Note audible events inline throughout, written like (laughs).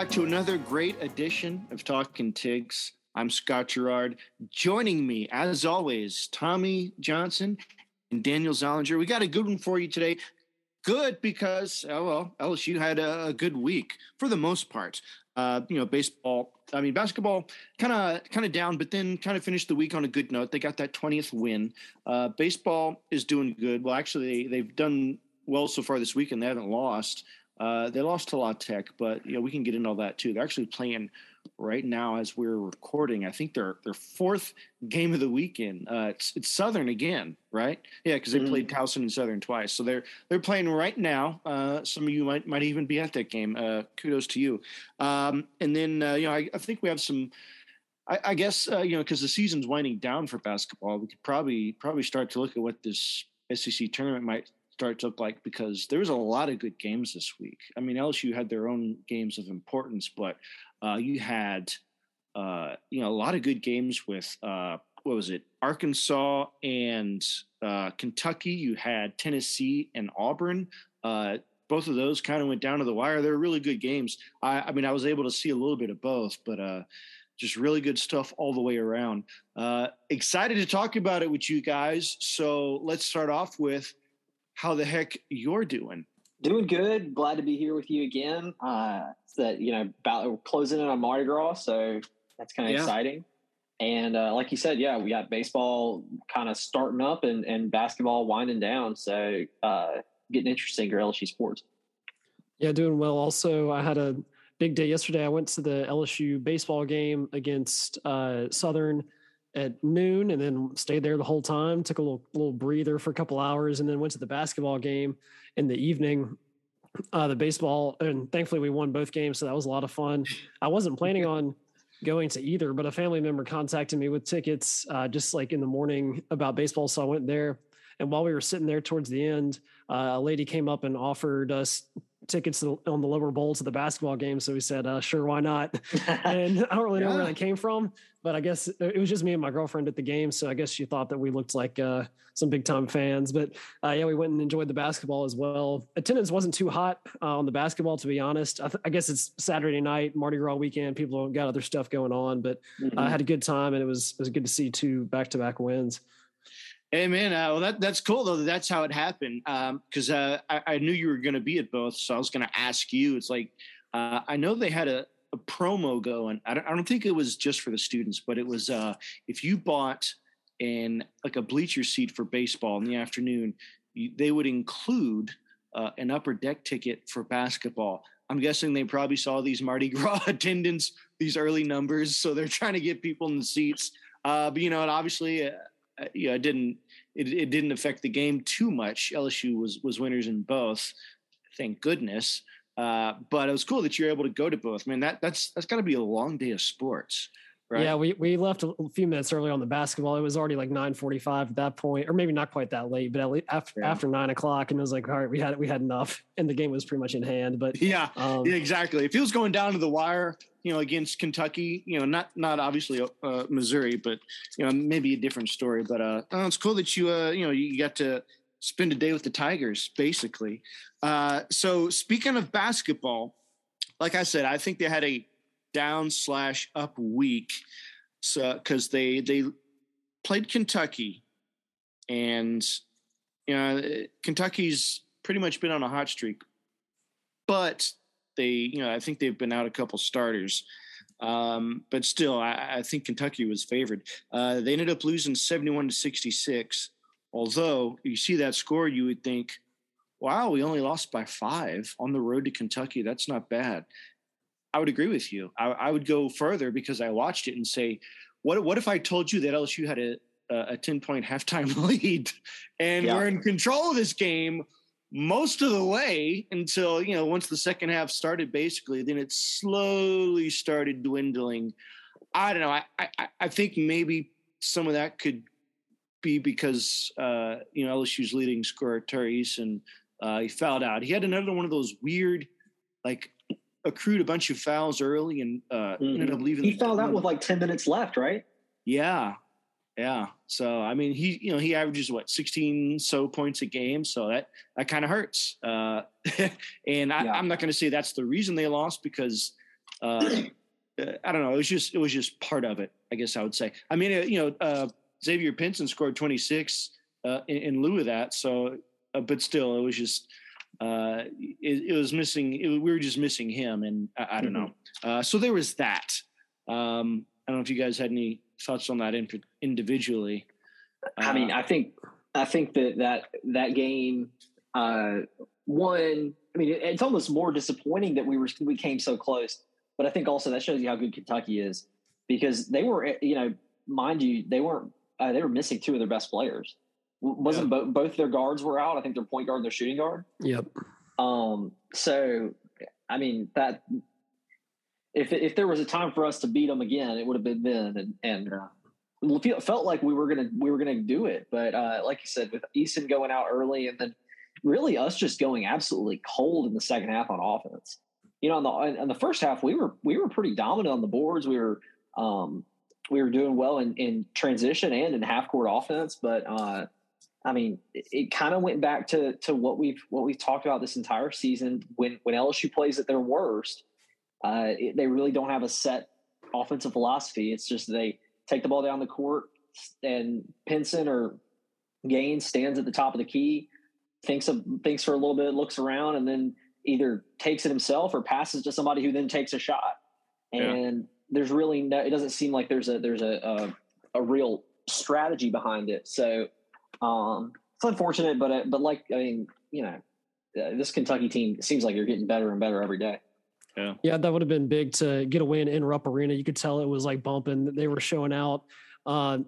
back to another great edition of Talking Tigs. I'm Scott Gerard. Joining me, as always, Tommy Johnson and Daniel Zollinger. We got a good one for you today. Good because, oh well, LSU had a, good week for the most part. Uh, you know, baseball. I mean, basketball kind of kind of down, but then kind of finished the week on a good note. They got that twentieth win. Uh, baseball is doing good. Well, actually, they, they've done well so far this week, and they haven't lost. Uh, they lost to La Tech, but you know we can get into all that too. They're actually playing right now as we're recording. I think their their fourth game of the weekend. Uh, it's, it's Southern again, right? Yeah, because they mm-hmm. played Towson and Southern twice, so they're they're playing right now. Uh, some of you might might even be at that game. Uh, kudos to you. Um, and then uh, you know I, I, think we have some. I, I guess uh, you know because the season's winding down for basketball, we could probably probably start to look at what this SEC tournament might start to like because there was a lot of good games this week. I mean, LSU had their own games of importance, but uh, you had uh, you know a lot of good games with uh, what was it, Arkansas and uh, Kentucky. You had Tennessee and Auburn. Uh, both of those kind of went down to the wire. They were really good games. I, I mean, I was able to see a little bit of both, but uh, just really good stuff all the way around. excited to talk about it with you guys. So let's start off with how the heck you're doing. Doing good. Glad to be here with you again. Uh, that you know, about closing in on Mardi Gras, so that's kind of yeah. exciting. And uh, like you said, yeah, we got baseball kind of starting up and, and basketball winding down. So uh, getting interesting for LSU sports. Yeah, doing well. Also, I had a big day yesterday. I went to the LSU baseball game against uh, Southern at noon and then stayed there the whole time took a little little breather for a couple hours and then went to the basketball game in the evening uh, the baseball and thankfully we won both games so that was a lot of fun. I wasn't planning on going to either but a family member contacted me with tickets uh, just like in the morning about baseball so i went there and while we were sitting there towards the end uh, a lady came up and offered us tickets on the lower bowl to the basketball game. So we said, uh, sure, why not? (laughs) and I don't really know where that came from, but I guess it was just me and my girlfriend at the game. So I guess she thought that we looked like uh, some big time fans. But uh, yeah, we went and enjoyed the basketball as well. Attendance wasn't too hot uh, on the basketball, to be honest. I, th- I, guess it's Saturday night, Mardi Gras weekend. People got other stuff going on, but mm-hmm. I had a good time and it was it was good to see two back to back wins. Hey man, uh, well that that's cool though. That that's how it happened. Because um, uh, I, I, knew you were going to be at both, so I was going to ask you. It's like uh, I know they had a, a promo going. I don't, I don't, think it was just for the students, but it was uh, if you bought in like a bleacher seat for baseball in the afternoon, you, they would include uh, an upper deck ticket for basketball. I'm guessing they probably saw these Mardi Gras (laughs) attendance, these early numbers, so they're trying to get people in the seats. Uh, but you know, and obviously you know, it didn't it, it didn't affect the game too much. LSU was was winners in both, thank goodness. Uh, but it was cool that you're able to go to both. I mean, that that's that's got to be a long day of sports. Right? Yeah, we, we left a few minutes early on the basketball. It was already like nine forty five at that point, or maybe not quite that late, but at least after yeah. after nine o'clock, and it was like, all right, we had we had enough, (laughs) and the game was pretty much in hand. But (laughs) yeah, um, yeah exactly. If it was going down to the wire, you know, against Kentucky, you know, not not obviously uh, Missouri, but you know, maybe a different story. But uh, oh, it's cool that you uh, you know, you got to spend a day with the Tigers, basically. Uh, so speaking of basketball, like I said, I think they had a down slash up week. So because they they played Kentucky, and you know Kentucky's pretty much been on a hot streak, but they you know I think they've been out a couple starters. Um, but still, I, I, think Kentucky was favored. Uh, they ended up losing 71 to 66. Although you see that score, you would think, wow, we only lost by five on the road to Kentucky. That's not bad. I would agree with you. I, I, would go further because I watched it and say, what what if I told you that LSU had a a ten point (laughs) halftime (laughs) lead and yeah. we're in control of this game most of the way until you know once the second half started basically then it slowly started dwindling i don't know i i, I think maybe some of that could be because uh you know lsu's leading scorer Tari Eason uh he fouled out he had another one of those weird like accrued a bunch of fouls early and uh, mm-hmm. ended up leaving. He fouled out with like ten minutes left, right? Yeah, yeah. So I mean, he you know he averages what sixteen so points a game, so that that kind of hurts. Uh, (laughs) and I, am not going to say that's the reason they lost because (clears throat) uh, I don't know. It was just it was just part of it. I guess I would say. I mean, uh, you know, uh, Xavier Pinson scored 26 uh, in, in, lieu of that. So, uh, but still, it was just uh, it, it, was missing. It, we were just missing him, and I, I don't mm-hmm. know. Uh, so there was that. Um, I don't know if you guys had any thoughts on that in, individually. I mean, I think I think that that that game one. I mean, it, it's almost more disappointing that we were we came so close but I think also that shows you how good Kentucky is because they were, eh, you know, mind you, they weren't uh, they were missing two of their best players. Wasn't yep. both both their guards were out? I think their point guard and their shooting guard. Yep. Um. So, I mean that if if there was a time for us to beat them again, it would have been then, and and uh, felt like we were gonna we were gonna do it. But uh, like you said, with Eason going out early, and then really us just going absolutely cold in the second half on offense you know, in the in the first half, we were we were pretty dominant on the boards. We were um, we were doing well in, in transition and in half court offense, but uh, I mean, it, it kind of went back to to what we've what we've talked about this entire season. When when LSU plays at their worst, uh, it, they really don't have a set offensive philosophy. It's just they take the ball down the court, and Pinson or Gaines stands at the top of the key, thinks of thinks for a little bit, looks around, and then either takes it himself or passes to somebody who then takes a shot. And yeah. there's really no, it doesn't seem like there's a, there's a, a, a real strategy behind it. So, um, it's unfortunate, but, uh, but like, I mean, you know, uh, this Kentucky team seems like you're getting better and better every day. Yeah. Yeah. That would have been big to get a win in Rupp Arena. You could tell it was like bumping. They were showing out. Uh,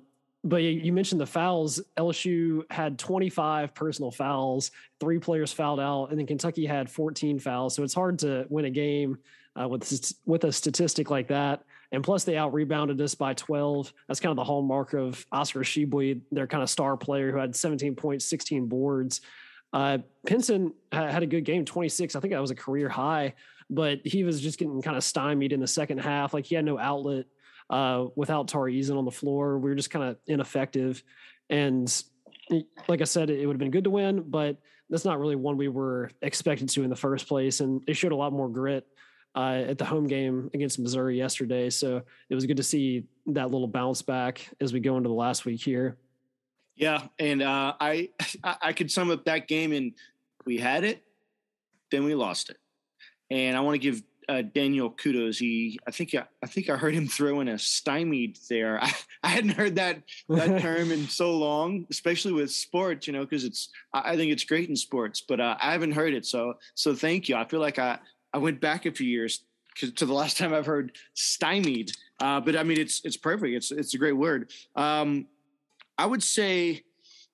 but you mentioned the fouls. LSU had 25 personal fouls, three players fouled out, and then Kentucky had 14 fouls. So it's hard to win a game uh, with with a statistic like that. And plus, they out rebounded us by 12. That's kind of the hallmark of Oscar Tshiebwe, their kind of star player who had 17 points, 16 boards. Uh, Pinson had a good game, 26. I think that was a career high, but he was just getting kind of stymied in the second half. Like he had no outlet uh, without Tari Eason on the floor. We were just kind of ineffective. And like I said, it would have been good to win, but that's not really one we were expected to in the first place. And they showed a lot more grit uh, at the home game against Missouri yesterday. So it was good to see that little bounce back as we go into the last week here. Yeah, and uh, I (laughs) I could sum up that game and we had it, then we lost it, and I want to give uh, Daniel kudos. He, I think, I, I think I heard him throw in a stymied there. (laughs) I, I hadn't heard that that (laughs) term in so long, especially with sports, you know, because it's. I, I, think it's great in sports, but uh, I haven't heard it. So, so thank you. I feel like I I went back a few years to the last (laughs) time I've heard stymied. Uh, but I mean, it's it's perfect. It's it's a great word. Um, I would say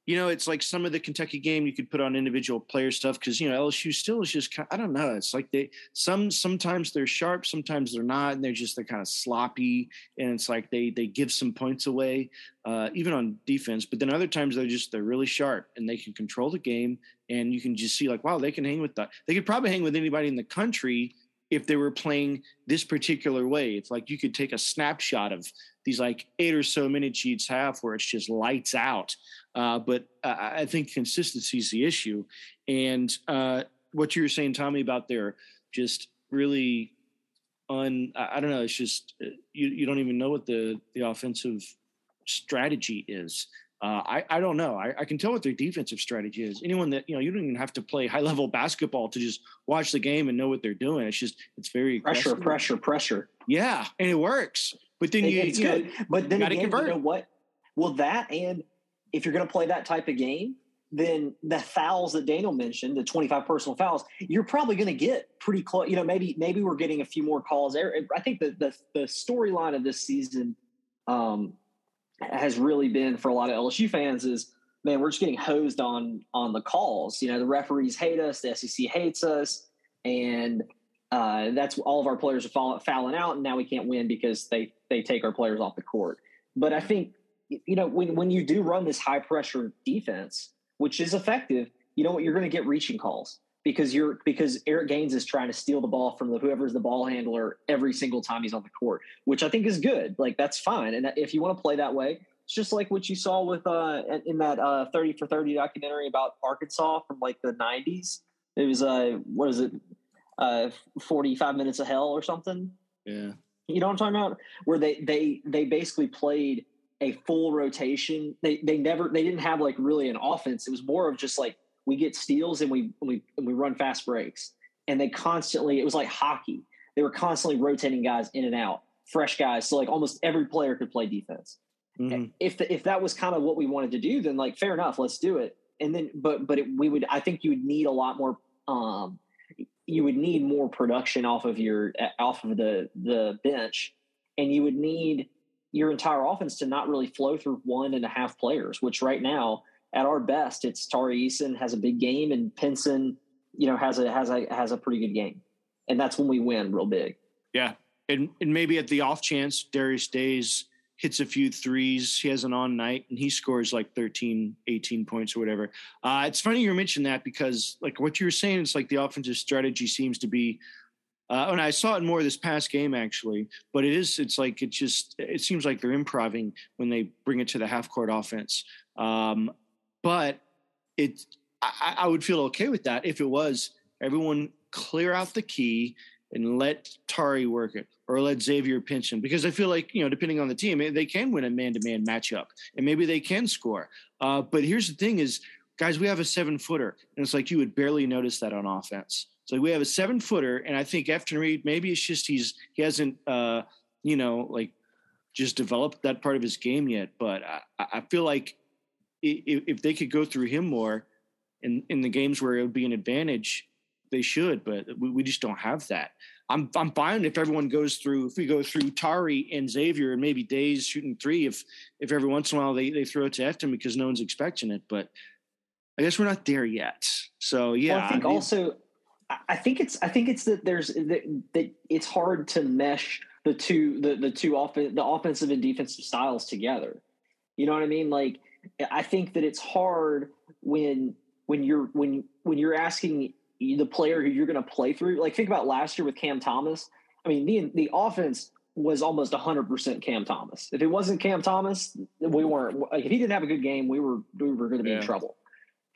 you know, it's like some of the Kentucky game you could put on individual player stuff because you know LSU still is just I don't know. It's like they some sometimes they're sharp, sometimes they're not, and they're just they're kind of sloppy, and it's like they they give some points away uh, even on defense. But then other times they're just they're really sharp and they can control the game, and you can just see like wow they can hang with that. They could probably hang with anybody in the country if they were playing this particular way. It's like you could take a snapshot of these like eight or so minutes each half where it's just lights out uh, but I think consistency is the issue. And uh, what you were saying, Tommy, about their just really on, I don't know, it's just, uh, you, you don't even know what the, the offensive strategy is. Uh, I, I don't know. I, I, can tell what their defensive strategy is. Anyone that, you know, you don't even have to play high level basketball to just watch the game and know what they're doing. It's just, it's very pressure, aggressive. pressure, pressure. Yeah. And it works. But then you, it's you good. Know, but then again, convert. you know what? Well, that and if you're going to play that type of game, then the fouls that Daniel mentioned, the 25 personal fouls, you're probably going to get pretty close. You know, maybe maybe we're getting a few more calls. I think the the, the storyline of this season um, has really been for a lot of LSU fans is man, we're just getting hosed on on the calls. You know, the referees hate us, the SEC hates us, and uh, that's all of our players are fouling out, and now we can't win because they they take our players off the court. But I think you know, when, when you do run this high pressure defense, which is effective, you know what? You're going to get reaching calls because you're because Eric Gaines is trying to steal the ball from the whoever's the ball handler every single time he's on the court, which I think is good. Like that's fine. And if you want to play that way, it's just like what you saw with uh in that uh 30 for 30 documentary about Arkansas from like the 90s. It was uh what is it? Uh 45 minutes of hell or something. Yeah. You know what I'm talking about? Where they they they basically played a full rotation. They they never they didn't have like really an offense. It was more of just like we get steals and we we and we run fast breaks. And they constantly it was like hockey. They were constantly rotating guys in and out, fresh guys. So like almost every player could play defense. Mm-hmm. If the, if that was kind of what we wanted to do, then like fair enough, let's do it. And then but but it, we would I think you would need a lot more um you would need more production off of your off of the the bench, and you would need your entire offense to not really flow through one and a half players. Which right now, at our best, it's Tari Eason has a big game, and Pinson, you know, has a has a has a pretty good game, and that's when we win real big. Yeah, and and maybe at the off chance Darius Days hits a few threes. He has an on night and he scores like 13, 18 points or whatever. Uh, it's funny you mentioned that because like what you were saying, it's like the offensive strategy seems to be, uh, and I saw it more this past game actually, but it is, it's like, it just, it seems like they're improving when they bring it to the half court offense. Um, but it, I, I would feel okay with that if it was everyone clear out the key and let Tari work it or let Xavier pinch him because I feel like you know depending on the team they can win a man to man matchup and maybe they can score. Uh, but here's the thing: is guys, we have a seven footer and it's like you would barely notice that on offense. So we have a seven footer, and I think Efton Reid maybe it's just he's he hasn't uh, you know like just developed that part of his game yet. But I, I feel like if, if they could go through him more in in the games where it would be an advantage, they should. But we, we just don't have that. I'm I'm fine if everyone goes through if we go through Tari and Xavier and maybe Days shooting three if if every once in a while they, they throw it to Efton because no one's expecting it. But I guess we're not there yet. So yeah. Well, I think I mean, also I think it's I think it's that there's that, that it's hard to mesh the two the the two off the offensive and defensive styles together. You know what I mean? Like I think that it's hard when when you're when when you're asking the player who you're going to play through. Like think about last year with Cam Thomas. I mean, the the offense was almost 100% Cam Thomas. If it wasn't Cam Thomas, we weren't. If he didn't have a good game, we were we were going to be yeah. in trouble.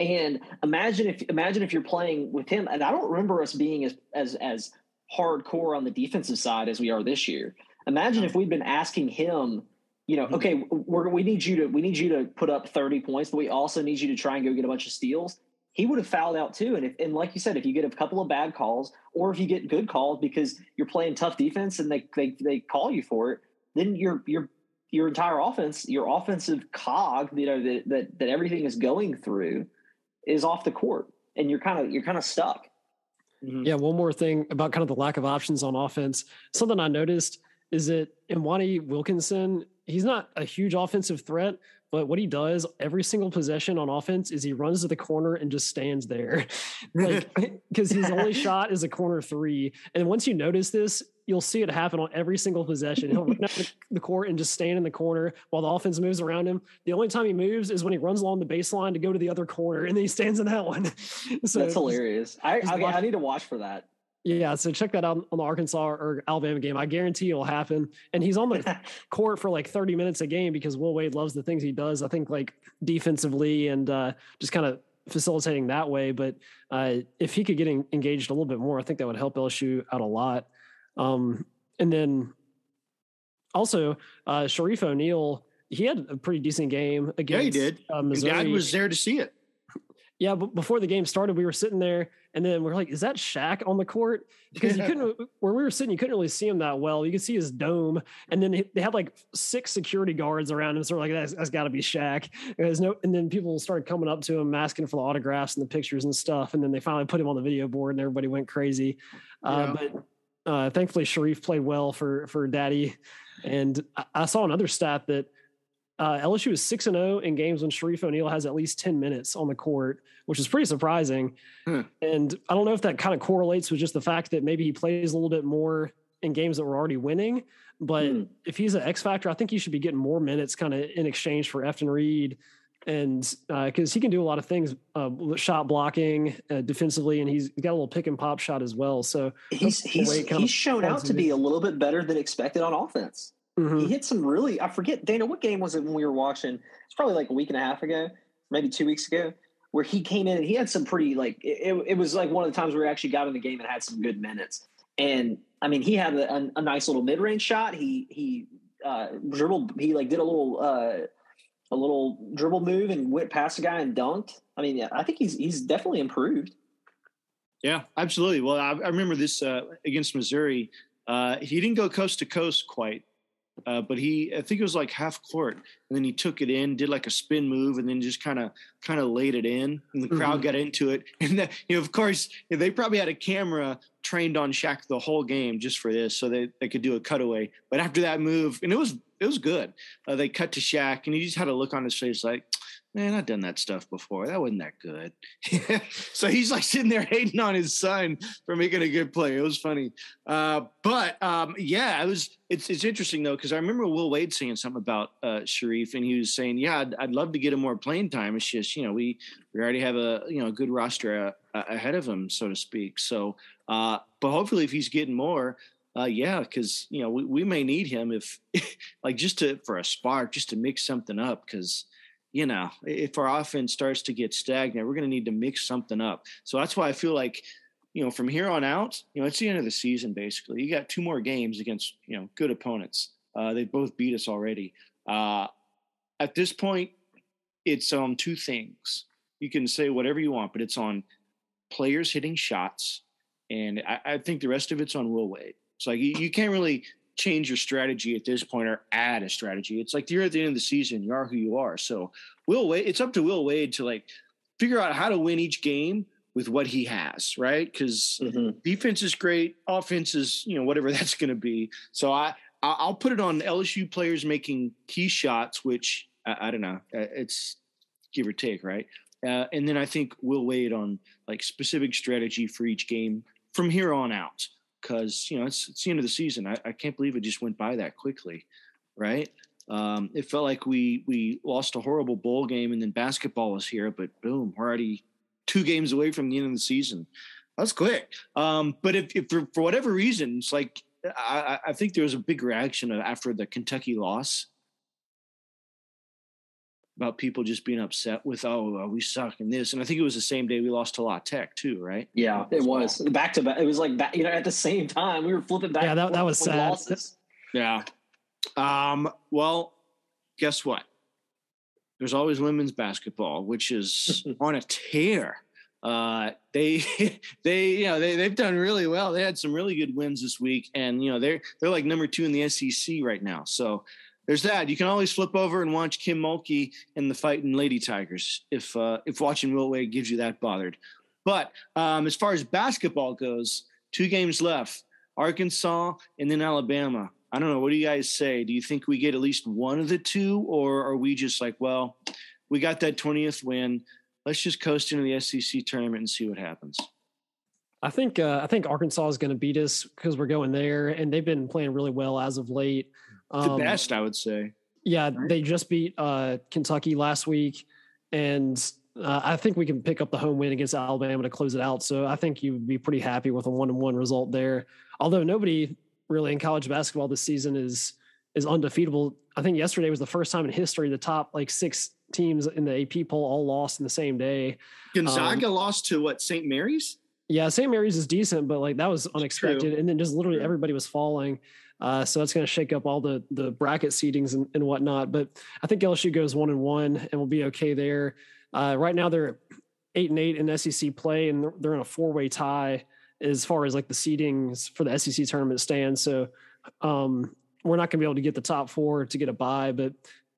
And imagine if imagine if you're playing with him. And I don't remember us being as as as hardcore on the defensive side as we are this year. Imagine if we'd been asking him, you know, okay, we're, we need you to we need you to put up 30 points, but we also need you to try and go get a bunch of steals he would have fouled out too. And if, and like you said, if you get a couple of bad calls or if you get good calls because you're playing tough defense and they, they, they call you for it, then your, your, your entire offense, your offensive cog, you know, that, that, that everything is going through is off the court and you're kind of, you're kind of stuck. Mm-hmm. Yeah. One more thing about kind of the lack of options on offense. Something I noticed is that Mwani Wilkinson, he's not a huge offensive threat, but what he does every single possession on offense is he runs to the corner and just stands there. (laughs) like (laughs) (laughs) because his only shot is a corner three. And once you notice this, you'll see it happen on every single possession. He'll run out the court and just stand in the corner while the offense moves around him. The only time he moves is when he runs along the baseline to go to the other corner, and then he stands in that one. so that's hilarious. I, I, I need to watch for that. Yeah, so check that out on the Arkansas or Alabama game. I guarantee it'll happen. And he's on the (laughs) court for like 30 minutes a game because Will Wade loves the things he does. I think like defensively and uh, just kind of facilitating that way. But uh, if he could get in, engaged a little bit more, I think that would help LSU out a lot. Um, and then also uh, Shareef O'Neal, he had a pretty decent game against. Yeah, he did. Uh, Missouri. Dad was there to see it. (laughs) Yeah, but before the game started, we were sitting there and then we're like, is that Shaq on the court? Because you couldn't, where we were sitting, you couldn't really see him that well. You could see his dome. And then they had like six security guards around him. So we're like, that's, that's got to be Shaq. There's no, and then people started coming up to him, asking for the autographs and the pictures and stuff. And then they finally put him on the video board and everybody went crazy. Uh, yeah. but uh, thankfully, Shareef played well for, for daddy. And I, I saw another stat that uh, LSU is six and zero oh in games when Shareef O'Neal has at least ten minutes on the court, which is pretty surprising. Hmm. And I don't know if that kind of correlates with just the fact that maybe he plays a little bit more in games that we're already winning. But hmm. if he's an X factor, I think he should be getting more minutes, kind of in exchange for Efton Reid, and because uh, he can do a lot of things, uh, shot blocking, uh, defensively, and he's got a little pick and pop shot as well. So he's he's he's shown out to be a little bit better than expected on offense. Mm-hmm. He hit some really. I forget, Dana. What game was it when we were watching? It's probably like a week and a half ago, maybe two weeks ago, where he came in and he had some pretty like. It, it was like one of the times where he actually got in the game and had some good minutes. And I mean, he had a, a nice little mid range shot. He he uh, dribbled. He like did a little uh, a little dribble move and went past a guy and dunked. I mean, I think he's he's definitely improved. Yeah, absolutely. Well, I, I remember this uh, against Missouri. Uh, he didn't go coast to coast quite, uh, but he, I think it was like half court, and then he took it in, did like a spin move, and then just kind of, kind of laid it in, and the crowd mm-hmm. got into it. (laughs) And the, you know, of course, they probably had a camera trained on Shaq the whole game just for this, so they they could do a cutaway. But after that move, and it was it was good. Uh, they cut to Shaq, and he just had a look on his face like, man, I've done that stuff before. That wasn't that good. (laughs) so he's like sitting there hating on his son for making a good play. It was funny. Uh, but um, yeah, it was. It's it's interesting though because I remember Will Wade saying something about uh, Shareef, and he was saying, "Yeah, I'd, I'd, love to get him more playing time. It's just you know we we already have a you know a good roster uh, ahead of him, so to speak. So, uh, but hopefully, if he's getting more." Uh, yeah, because you know we, we may need him if, (laughs) like, just to for a spark, just to mix something up. Because you know, if our offense starts to get stagnant, we're going to need to mix something up. So that's why I feel like, you know, from here on out, you know, it's the end of the season basically. You got two more games against, you know, good opponents. Uh, they both beat us already. Uh, at this point, it's on two things. You can say whatever you want, but it's on players hitting shots, and I, I think the rest of it's on Will Wade. It's like you, you can't really change your strategy at this point or add a strategy. It's like you're at the end of the season, you are who you are. So Will Wade, it's up to Will Wade to like figure out how to win each game with what he has, right? Because mm-hmm. defense is great, offense is you know whatever (laughs) that's going to be. So I I'll put it on LSU players making key shots, which I, I don't know, uh, it's give or take, right? Uh, and then I think Will Wade on like specific strategy for each game from here on out because you know it's, it's, the end of the season. I, I, can't believe it just went by that quickly, right? Um, it felt like we we lost a horrible bowl game, and then basketball was here, but boom, we're already two games away from the end of the season. That's quick. Um, but if, if for, for, whatever reason, it's like I, I think there was a big reaction after the Kentucky loss about people just being upset with oh we suck in this. And i think it was the same day we lost to la tech too right? Yeah it was. Back to back it was like back, you know at the same time we were flipping back yeah that, that was sad. losses. yeah. Um well guess what? There's always women's basketball which is (laughs) on a tear. Uh they (laughs) they you know they, they've done really well. They had some really good wins this week and you know they're they're like number two in the sec right now. So there's that. You can always flip over and watch Kim Mulkey and the fighting Lady Tigers if uh, if watching Will Wade gives you that bothered. But um, as far as basketball goes, two games left: Arkansas and then Alabama. I don't know. What do you guys say? Do you think we get at least one of the two, or are we just like, well, we got that 20th win. Let's just coast into the SEC tournament and see what happens. I think uh, I think Arkansas is going to beat us because we're going there, and they've been playing really well as of late. Um, the best, I would say. Yeah, right? they just beat uh, Kentucky last week, and uh, I think we can pick up the home win against Alabama to close it out. So I think you would be pretty happy with a one-one result there. Although nobody really in college basketball this season is is undefeatable. I think yesterday was the first time in history the top like six teams in the AP poll all lost in the same day. Gonzaga um, lost to what St. Mary's. Yeah, St. Mary's is decent, but like that was unexpected, and then just literally everybody was falling. Uh, so that's going to shake up all the the bracket seedings and, and, whatnot. But I think LSU goes one and one and will be okay there. Uh, right now they're eight and eight in SEC play, and they're, in a four way tie as far as like the seedings for the SEC tournament stands. So um, we're not going to be able to get the top four to get a bye, but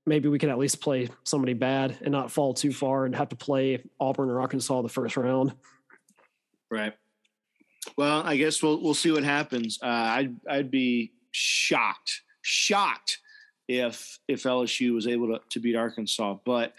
maybe we can at least play somebody bad and not fall too far and have to play Auburn or Arkansas the first round. Right. Well, I guess we'll we'll see what happens. Uh, I'd I'd be shocked, shocked if if LSU was able to, to beat Arkansas. But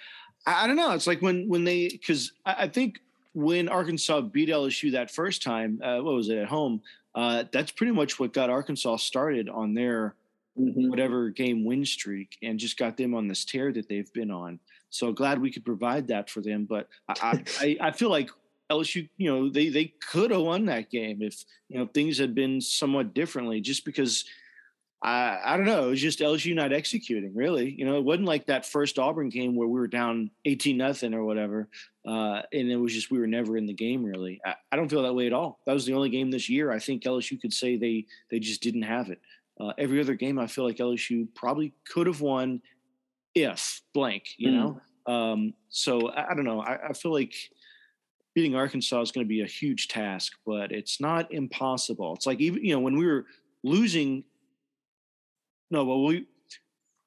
I, I don't know. It's like when when they because I, I, think when Arkansas beat LSU that first time, uh, what was it at home? Uh, that's pretty much what got Arkansas started on their mm-hmm. whatever game win streak and just got them on this tear that they've been on. So glad we could provide that for them. But I, I, (laughs) I feel like LSU, you know, they they could have won that game if you know things had been somewhat differently. Just because I, I don't know. It was just LSU not executing, really. You know, it wasn't like that first Auburn game where we were down 18 nothing or whatever. Uh, and it was just we were never in the game, really. I, I, don't feel that way at all. That was the only game this year I think LSU could say they they just didn't have it. Uh, every other game, I feel like LSU probably could have won if blank, you mm. know? Um, so I, I, don't know. I, I feel like beating Arkansas is going to be a huge task, but it's not impossible. It's like even, you know, when we were losing no, well, we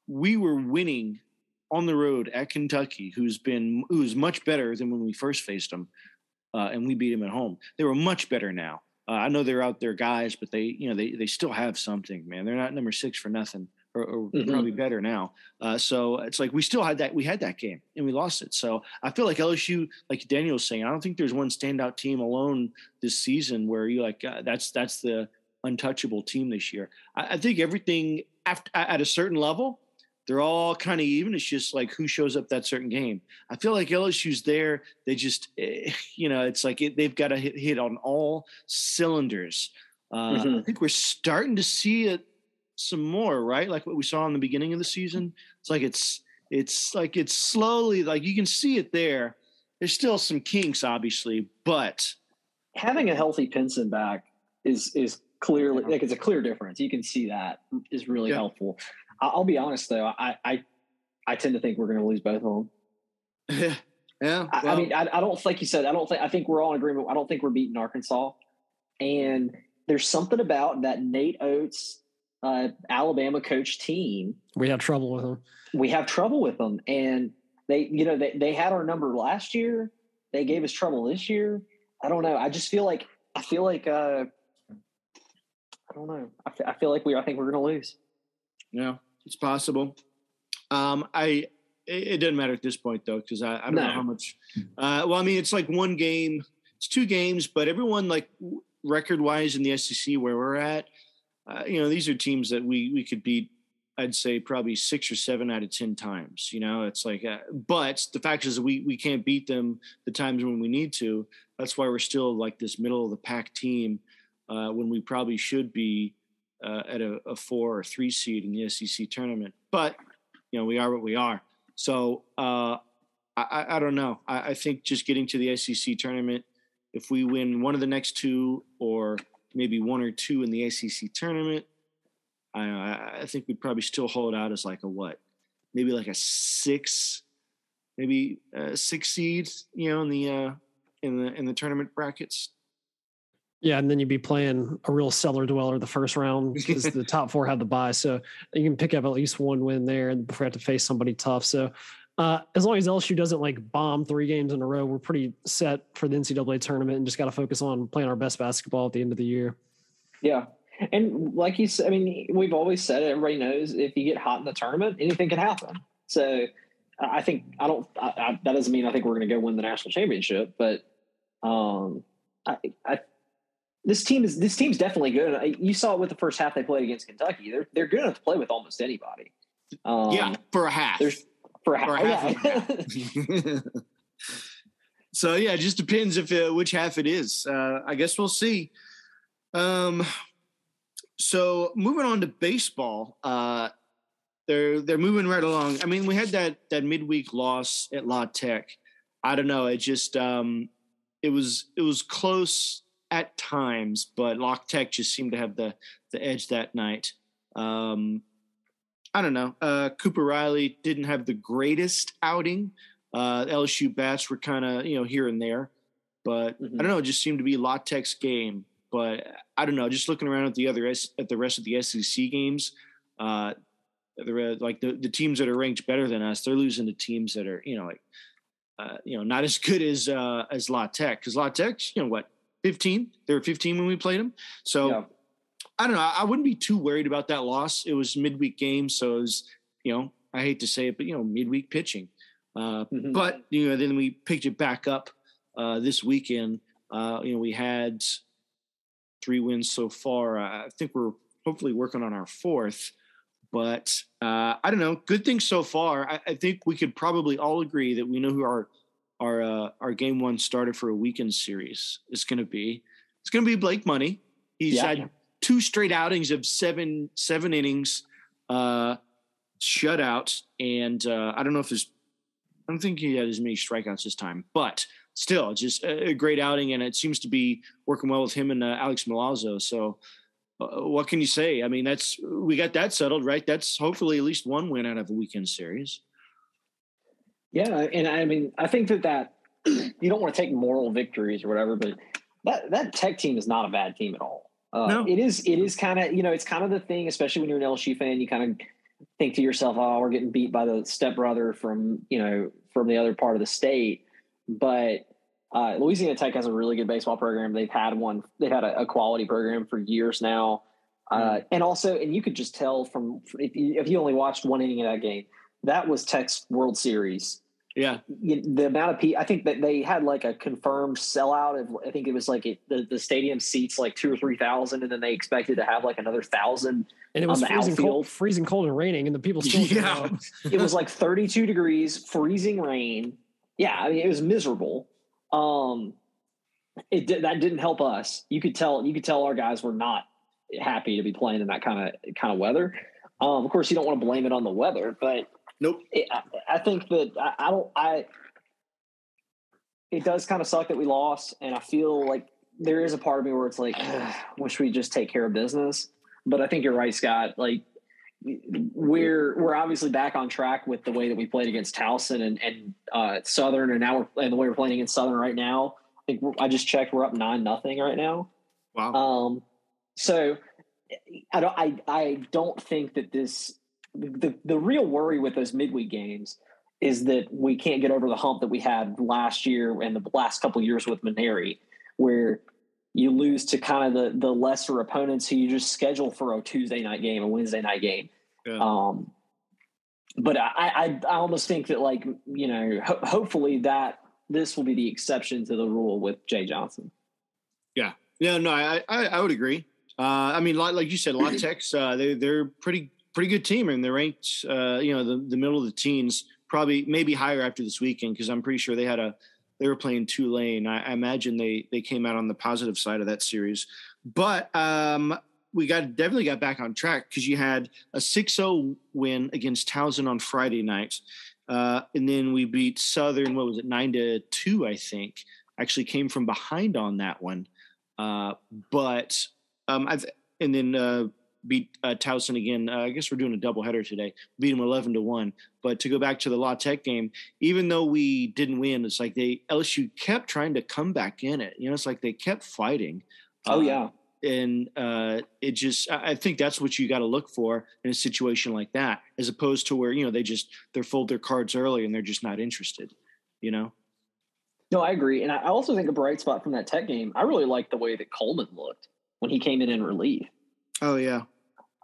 we were winning on the road at Kentucky, who's been who's much better than when we first faced them, uh, and we beat them at home. They were much better now. Uh, I know they're out there guys, but they you know they they still have something, man. They're not number six for nothing, or, or mm-hmm. probably better now. Uh, so it's like we still had that we had that game and we lost it. So I feel like LSU, like Daniel's saying, I don't think there's one standout team alone this season where you like uh, that's that's the untouchable team this year. I, I think everything after, at a certain level, they're all kind of even. It's just like who shows up that certain game. I feel like LSU's there. They just, eh, (laughs) you know, it's like it, they've got to hit, hit, on all cylinders. Uh, mm-hmm. I think we're starting to see it some more, right? Like what we saw in the beginning of the season. It's like it's it's like it's slowly like you can see it there. There's still some kinks, obviously, but having a healthy Pinson back is is clearly like it's a clear difference. You can see that is really yeah. helpful. I'll be honest though, I I, I tend to think we're going to lose both of them. (laughs) yeah, I, well, I, mean, I, I don't like you said. I don't think I think we're all in agreement. I don't think we're beating Arkansas, and there's something about that Nate Oats uh, Alabama coach team. We have trouble with them. We have trouble with them, and they, you know, they they had our number last year. They gave us trouble this year. I don't know. I just feel like I feel like uh, I don't know. I, f- I feel like we. I think we're going to lose. Yeah, it's possible. Um, I. It, it doesn't matter at this point though, because I, I don't no. know how much. Uh, well, I mean, it's like one game. It's two games, but everyone like record wise in the SEC where we're at, uh, you know, these are teams that we we could beat. I'd say probably six or seven out of ten times. You know, it's like, uh, but the fact is we we can't beat them the times when we need to. That's why we're still like this middle of the pack team uh, when we probably should be uh, at a, a, four or three seed in the SEC tournament. But you know, we are what we are. So uh, I, I, don't know. I, I, think just getting to the SEC tournament, if we win one of the next two, or maybe one or two in the SEC tournament, I, I think we'd probably still hold out as like a what, maybe like a six, maybe a six seed. You know, in the uh, in the in the tournament brackets. Yeah, and then you'd be playing a real cellar dweller the first round because the (laughs) top four have the buy, So you can pick up at least one win there and before you have to face somebody tough. So uh, as long as LSU doesn't like bomb three games in a row, we're pretty set for the NCAA tournament and just got to focus on playing our best basketball at the end of the year. Yeah. And like you said, I mean, we've always said it, everybody knows if you get hot in the tournament, anything can happen. So I think, I don't, I, I, that doesn't mean I think we're going to go win the national championship, but um, I, I this team is this team's definitely good. You saw it with the first half they played against Kentucky. They're they're good enough to play with almost anybody. Um, yeah, for a half. There's for a half. For a half, half. (laughs) (laughs) so yeah, it just depends if uh, which half it is. Uh, I guess we'll see. Um, so moving on to baseball, uh, they're they're moving right along. I mean, we had that that midweek loss at La Tech. I don't know. It just um, it was it was close at times, but La Tech just seemed to have the the edge that night. Um, I don't know. Uh, Cooper Riley didn't have the greatest outing. Uh, LSU bats were kind of you know here and there, but mm-hmm. I don't know. It just seemed to be La Tech's game. But I don't know. Just looking around at the other at the rest of the SEC games, uh, the like the, the teams that are ranked better than us, they're losing to teams that are you know like uh, you know not as good as uh, as La Tech because La Tech, you know what 15. They were 15 when we played them. So yeah. I don't know. I wouldn't be too worried about that loss. It was midweek game, so it was, you know, I hate to say it, but you know, midweek pitching. Uh, mm-hmm. But you know, then we picked it back up uh, this weekend. Uh, you know, we had three wins so far. I think we're hopefully working on our fourth. But uh, I don't know. Good things so far. I, I think we could probably all agree that we know who our our uh, our game one starter for a weekend series is going to be. It's going to be Blake Money. He's yeah. had two straight outings of seven seven innings, uh, shutout, and uh, I don't know if there's. I don't think he had as many strikeouts this time, but still, just a, great outing, and it seems to be working well with him and uh, Alex Milazzo. So, uh, what can you say? I mean, that's we got that settled, right? That's hopefully at least one win out of a weekend series. Yeah, and I mean, I think that that (clears throat) you don't want to take moral victories or whatever, but that that Tech team is not a bad team at all. Uh, no. It is. It is kind of you know it's kind of the thing, especially when you're an LSU fan. You kind of think to yourself, "Oh, we're getting beat by the stepbrother from you know from the other part of the state." But uh, Louisiana Tech has a really good baseball program. They've had one. They've had a, a quality program for years now. Uh, mm. and also, and you could just tell from if you, if you only watched one inning of that game, that was Tech's World Series yeah, the amount of people. I think that they had like a confirmed sellout. Of, I think it was like it, the the stadium seats like two or three thousand, and then they expected to have like another thousand. And it was freezing cold, freezing cold and raining, and the people still. Yeah, (laughs) it was like thirty two degrees, freezing rain. Yeah, I mean it was miserable. Um, it did, that didn't help us. You could tell. You could tell our guys were not happy to be playing in that kind of kind of weather. Um, of course, you don't want to blame it on the weather, but Nope. I, I, think that I, I don't. I. It does kind of suck that we lost, and I feel like there is a part of me where it's like, wish we just take care of business. But I think you're right, Scott. Like we're we're obviously back on track with the way that we played against Towson and and uh, Southern, and now we're and the way we're playing against Southern right now. I think I just checked, we're up nine nothing right now. Wow. Um. So I don't. I I don't think that this the, the real worry with those midweek games is that we can't get over the hump that we had last year and the last couple years with Mainieri, where you lose to kind of the the lesser opponents who you just schedule for a Tuesday night game, a Wednesday night game. Yeah. Um, but I, I, I almost think that like you know ho- hopefully that this will be the exception to the rule with Jay Johnson. Yeah, yeah, no, I I, I would agree. Uh, I mean, like, like you said, lot (clears throat) uh, they they're pretty pretty good team, and they're ranked, uh, you know, the, the middle of the teens, probably maybe higher after this weekend because I'm pretty sure they had a they were playing Tulane. I, I, imagine they they came out on the positive side of that series, but um, we got definitely got back on track because you had a 6-0 win against Towson on Friday night, uh, and then we beat Southern. What was it, nine to two? I think actually came from behind on that one, uh, but um, I've and then uh, beat uh, Towson again. Uh, I guess we're doing a doubleheader today. Beat them eleven to one. But to go back to the La Tech game, even though we didn't win, it's like they LSU kept trying to come back in it. You know, it's like they kept fighting. Oh yeah. Uh, and uh, it just, I think that's what you got to look for in a situation like that, as opposed to where you know they just they fold their cards early and they're just not interested. You know. No, I agree, and I also think a bright spot from that Tech game. I really like the way that Coleman looked when he came in in relief. Oh yeah.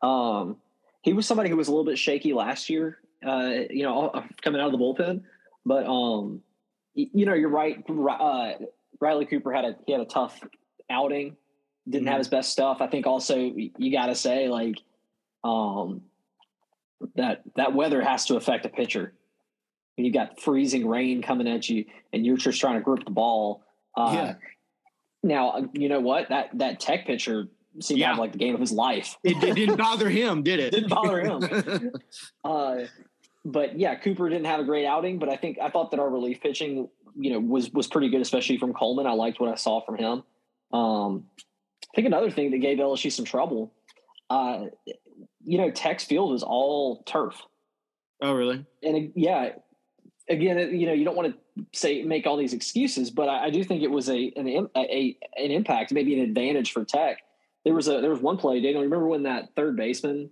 Um, he was somebody who was a little bit shaky last year. Uh, you know, coming out of the bullpen, but um, you know, you're right. Uh, Riley Cooper had a he had a tough outing. Didn't mm-hmm. have his best stuff. I think also you got to say like, um, that that weather has to affect a pitcher. When you've got freezing rain coming at you, and you're just trying to grip the ball. Uh, yeah. Now you know what that that Tech pitcher seemed yeah. to have like the game of his life. it, it, didn't bother him, did it? (laughs) didn't bother him. (laughs) uh, but yeah, Cooper didn't have a great outing, but I think I thought that our relief pitching, you know, was was pretty good, especially from Coleman. I liked what I saw from him. Um, I think another thing that gave LSU some trouble, uh, you know, Tech's Field is all turf. Oh, really? And uh, yeah, again, you know, you don't want to say make all these excuses, but I, I do think it was a an, a an impact, maybe an advantage for Tech there was a there was one play. Daniel, remember when that third baseman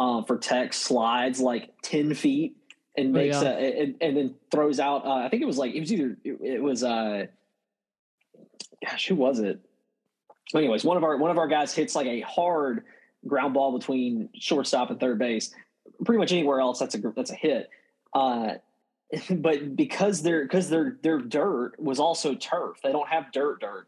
uh, for Tech slides like ten feet and oh, makes oh, yeah. a and, and, then throws out? Uh, I think it was like it was either it, it was uh, gosh, who was it? Anyways, one of our one of our guys hits like a hard ground ball between shortstop and third base. Pretty much anywhere else, that's a that's a hit. Uh, (laughs) but because their because their their dirt was also turf, they don't have dirt dirt.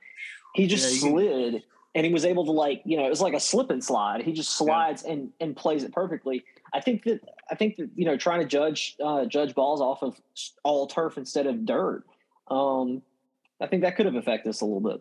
He just yeah, slid and he was able to like you know it was like a slip and slide he just slides yeah. and and plays it perfectly i think that i think that you know trying to judge uh, judge balls off of all turf instead of dirt um i think that could have affected us a little bit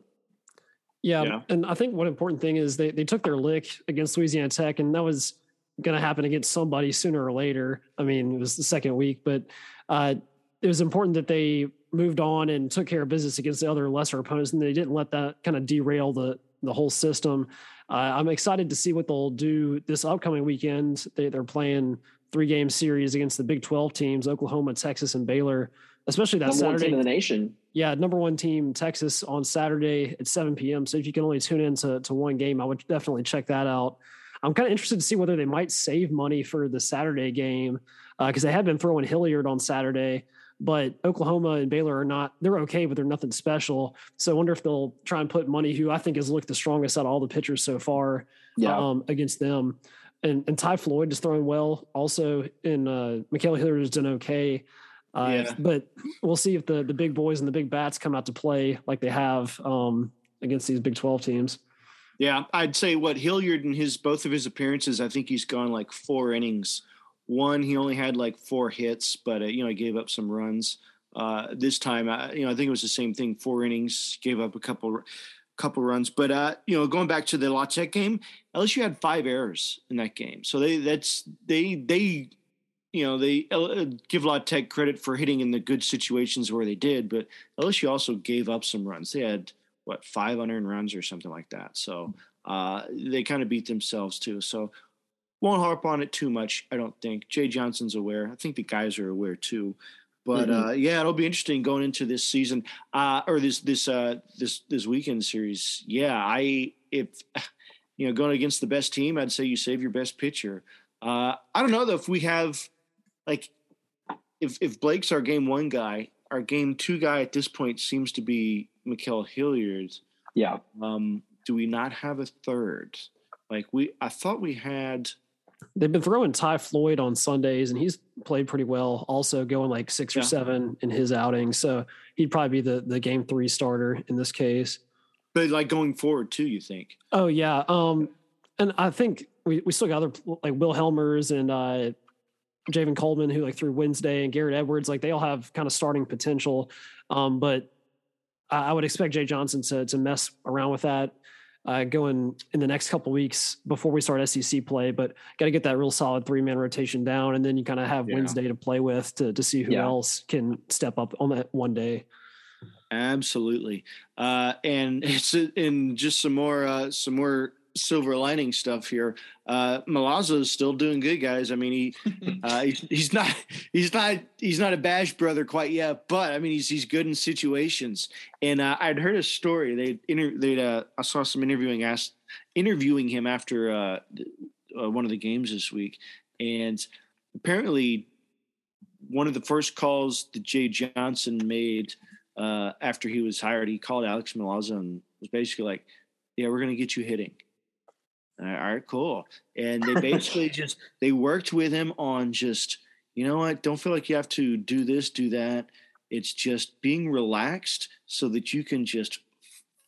Yeah, yeah, and I think one important thing is they they took their lick against Louisiana Tech, and that was going to happen against somebody sooner or later. I mean, it was the second week, but uh, it was important that they moved on and took care of business against the other lesser opponents, and they didn't let that kind of derail the the whole system. Uh, I'm excited to see what they'll do this upcoming weekend. They, they're playing three game series against the Big 12 teams, Oklahoma, Texas, and Baylor. Especially that number Saturday. One team in the nation. Yeah, number one team, Texas, on Saturday at 7 p.m. So if you can only tune in to, to one game, I would definitely check that out. I'm kind of interested to see whether they might save money for the Saturday game because uh, they have been throwing Hilliard on Saturday, but Oklahoma and Baylor are not, they're okay, but they're nothing special. So I wonder if they'll try and put money, who I think has looked the strongest out of all the pitchers so far, yeah. um, against them. And, and Ty Floyd is throwing well also, and uh, Hilliard has done okay. Uh, yeah. But we'll see if the the big boys and the big bats come out to play like they have um, against these Big Twelve teams. Yeah, I'd say what Hilliard in his both of his appearances, I think he's gone like four innings. One, he only had like four hits, but uh, you know he gave up some runs. Uh, this time, uh, you know, I think it was the same thing. Four innings, gave up a couple couple runs. But uh, you know, going back to the La Tech game, LSU had five errors in that game. So they that's they they you know, they uh, give La Tech credit for hitting in the good situations where they did, but LSU also gave up some runs. They had what five unearned runs or something like that. So uh, they kind of beat themselves too. So won't harp on it too much. I don't think Jay Johnson's aware. I think the guys are aware too. But mm-hmm. uh, yeah, it'll be interesting going into this season uh, or this this uh, this this weekend series. Yeah, I if (sighs) you know going against the best team, I'd say you save your best pitcher. Uh, I don't know though if we have like if if Blake's our game one guy, our game two guy at this point seems to be Ma'Khail Hilliard. Yeah. Um, do we not have a third? Like we, I thought we had. They've been throwing Ty Floyd on Sundays, and he's played pretty well. Also going like six yeah. or seven in his outing, so he'd probably be the the game three starter in this case. But like going forward too, you think? Oh yeah, um, and I think we, we still got other like Will Hellmers and uh, Javen Coleman, who like through Wednesday, and Garrett Edwards, like they all have kind of starting potential. Um, but I, I, would expect Jay Johnson to to mess around with that uh, going in the next couple weeks before we start SEC play. But got to get that real solid three man rotation down, and then you kind of have yeah. Wednesday to play with to to see who yeah. else can step up on that one day. Absolutely, uh, and (laughs) it's in just some more uh, some more silver lining stuff here. Uh, Milazzo is still doing good, guys. I mean, he, (laughs) uh, he's, he's not he's not he's not a bash brother quite yet, but I mean, he's he's good in situations. And uh, I'd heard a story. They inter- they uh, I saw some interviewing asked interviewing him after uh, uh, one of the games this week, and apparently one of the first calls that Jay Johnson made uh, after he was hired, he called Alex Milazzo and was basically like, "Yeah, we're going to get you hitting." All right, cool. And they (laughs) basically just they worked with him on just you know what? Don't feel like you have to do this, do that. It's just being relaxed so that you can just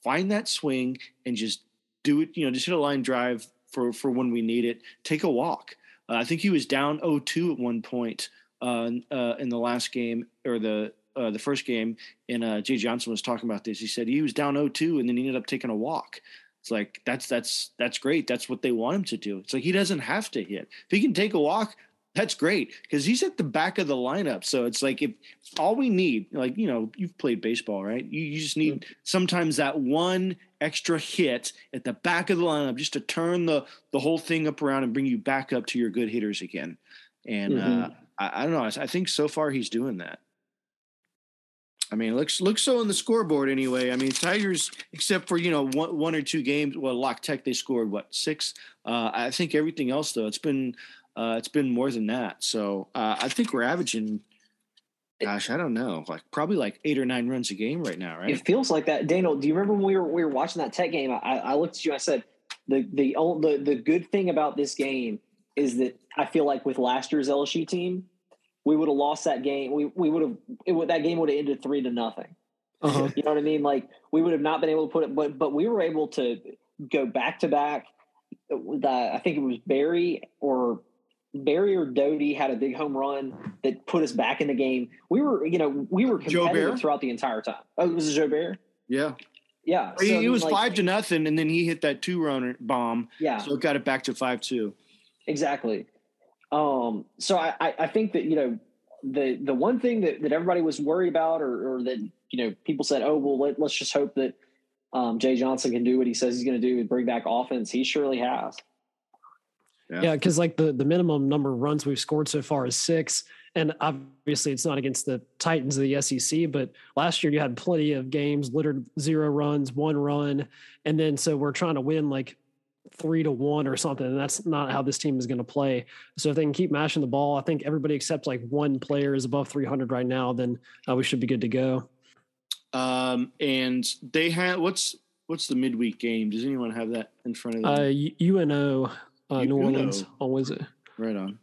find that swing and just do it. You know, just hit a line drive for for when we need it. Take a walk. Uh, I think he was down 0-2 at one point uh, uh, in the last game or the uh, the first game, and uh, Jay Johnson was talking about this. He said he was down 0-2 and then he ended up taking a walk. It's like that's that's that's great. That's what they want him to do. It's like he doesn't have to hit. If he can take a walk, that's great because he's at the back of the lineup. So it's like if all we need, like you know, you've played baseball, right? You, you just need mm-hmm. sometimes that one extra hit at the back of the lineup just to turn the the whole thing up around and bring you back up to your good hitters again. And mm-hmm. uh, I, I, don't know. I, I think so far he's doing that. I mean, looks looks so on the scoreboard anyway. I mean, Tigers, except for you know one one or two games. Well, Lock Tech they scored what six. Uh, I think everything else though, it's been uh, it's been more than that. So uh, I think we're averaging. Gosh, I don't know, like probably like eight or nine runs a game right now, right? It feels like that. Daniel, do you remember when we were we were watching that Tech game? I, I looked at you. I said the the the the good thing about this game is that I feel like with last year's LSU team, we would have lost that game. We we would have it would that game would have ended three to nothing. Uh-huh. You know what I mean? Like we would have not been able to put it, but but we were able to go back to back. I think it was Berry or Berry or Doughty had a big home run that put us back in the game. We were, you know, we were competitive throughout the entire time. Oh, it was Joe Bear. Yeah, Yeah, he, so, he was like, five to nothing, and then he hit that two runner bomb. Yeah, so it got it back to five two. Exactly. Um, so I, I think that you know the the one thing that, that everybody was worried about, or, or that you know people said, oh well, let, us just hope that um, Jay Johnson can do what he says he's going to do and bring back offense. He surely has. Yeah, because yeah, like the the minimum number of runs we've scored so far is six, and obviously it's not against the Titans of the SEC, but last year you had plenty of games littered zero runs, one run, and then so we're trying to win like three to one or something. And that's not how this team is going to play. So if they can keep mashing the ball, I think everybody except like one player is above 300 right now, then uh, we should be good to go. Um, and they have what's what's the midweek game? Does anyone have that in front of them? Uh, UNO, uh, New Orleans on Wednesday. Right on.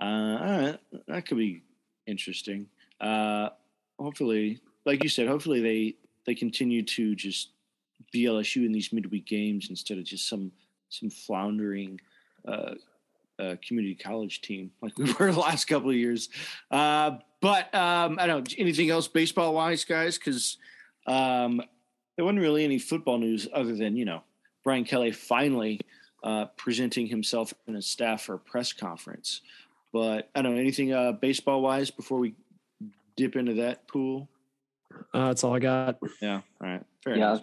Uh, that could be interesting. Uh, hopefully, like you said, hopefully they they continue to just be LSU in these midweek games instead of just some some floundering uh, uh, community college team like we (laughs) were the last couple of years. Uh, but um, I don't know anything else baseball wise, guys, because um, there wasn't really any football news other than you know Brian Kelly finally uh, presenting himself and his staff for a press conference. But I don't know anything uh, baseball wise before we dip into that pool. Uh, that's all I got. Yeah. All right. Fair yeah. enough.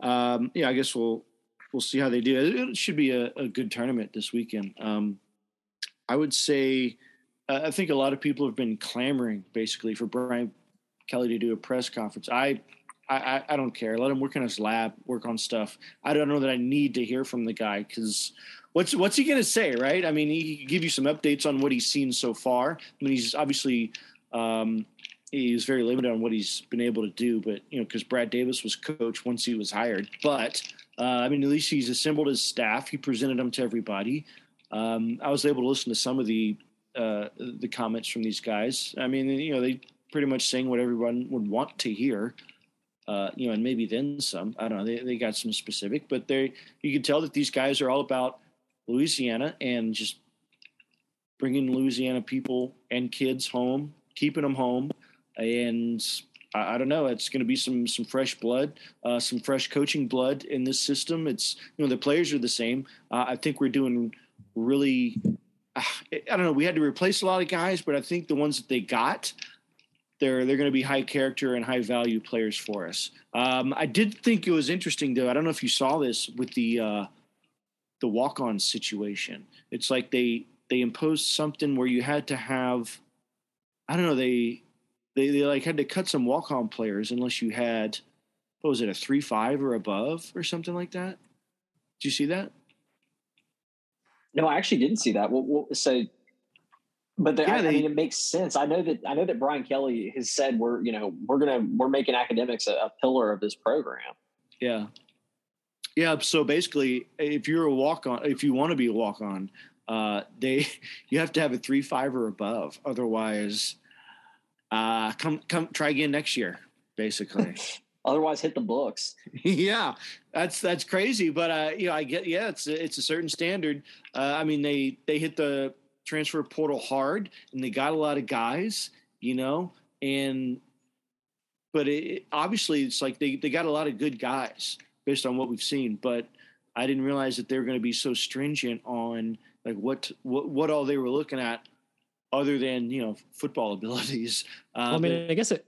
Um, yeah, I guess we'll we'll see how they do. It should be a, a good tournament this weekend. Um, I would say I think a lot of people have been clamoring basically for Brian Kelly to do a press conference. I I, I don't care. Let him work in his lab, work on stuff. I don't know that I need to hear from the guy because what's what's he going to say, right? I mean, he give you some updates on what he's seen so far. I mean, he's obviously um, he's very limited on what he's been able to do, but you know, because Brad Davis was coach once he was hired. But uh, I mean, at least he's assembled his staff. He presented them to everybody. Um, I was able to listen to some of the uh, the comments from these guys. I mean, you know, they pretty much saying what everyone would want to hear. Uh, you know, and maybe then some. I don't know. They they got some specific, but they you can tell that these guys are all about Louisiana and just bringing Louisiana people and kids home, keeping them home, and I, I don't know. It's going to be some some fresh blood, uh, some fresh coaching blood in this system. It's you know the players are the same. Uh, I think we're doing really. Uh, I don't know. We had to replace a lot of guys, but I think the ones that they got, they're they're going to be high character and high value players for us. Um, I did think it was interesting though. I don't know if you saw this with the uh, the walk on situation. It's like they they imposed something where you had to have. I don't know. They they, they like had to cut some walk on players unless you had what was it a three five or above or something like that. Did you see that? No, I actually didn't see that. What, what so, but the, yeah, I, they, I, mean, it makes sense. I know that I know that Brian Kelly has said we're you know we're gonna we're making academics a, a pillar of this program. Yeah, yeah. So basically, if you're a walk on, if you want to be a walk on, uh, they (laughs) you have to have a three five or above. Otherwise, uh, come come try again next year, basically. (laughs) Otherwise, hit the books. yeah, that's that's crazy, but uh, you know, I get yeah, it's it's a certain standard. Uh, I mean, they they hit the transfer portal hard, and they got a lot of guys, you know, and but it, obviously it's like they they got a lot of good guys based on what we've seen, but I didn't realize that they were going to be so stringent on like what what what all they were looking at other than you know football (laughs) abilities. Uh, well, I mean, I guess it.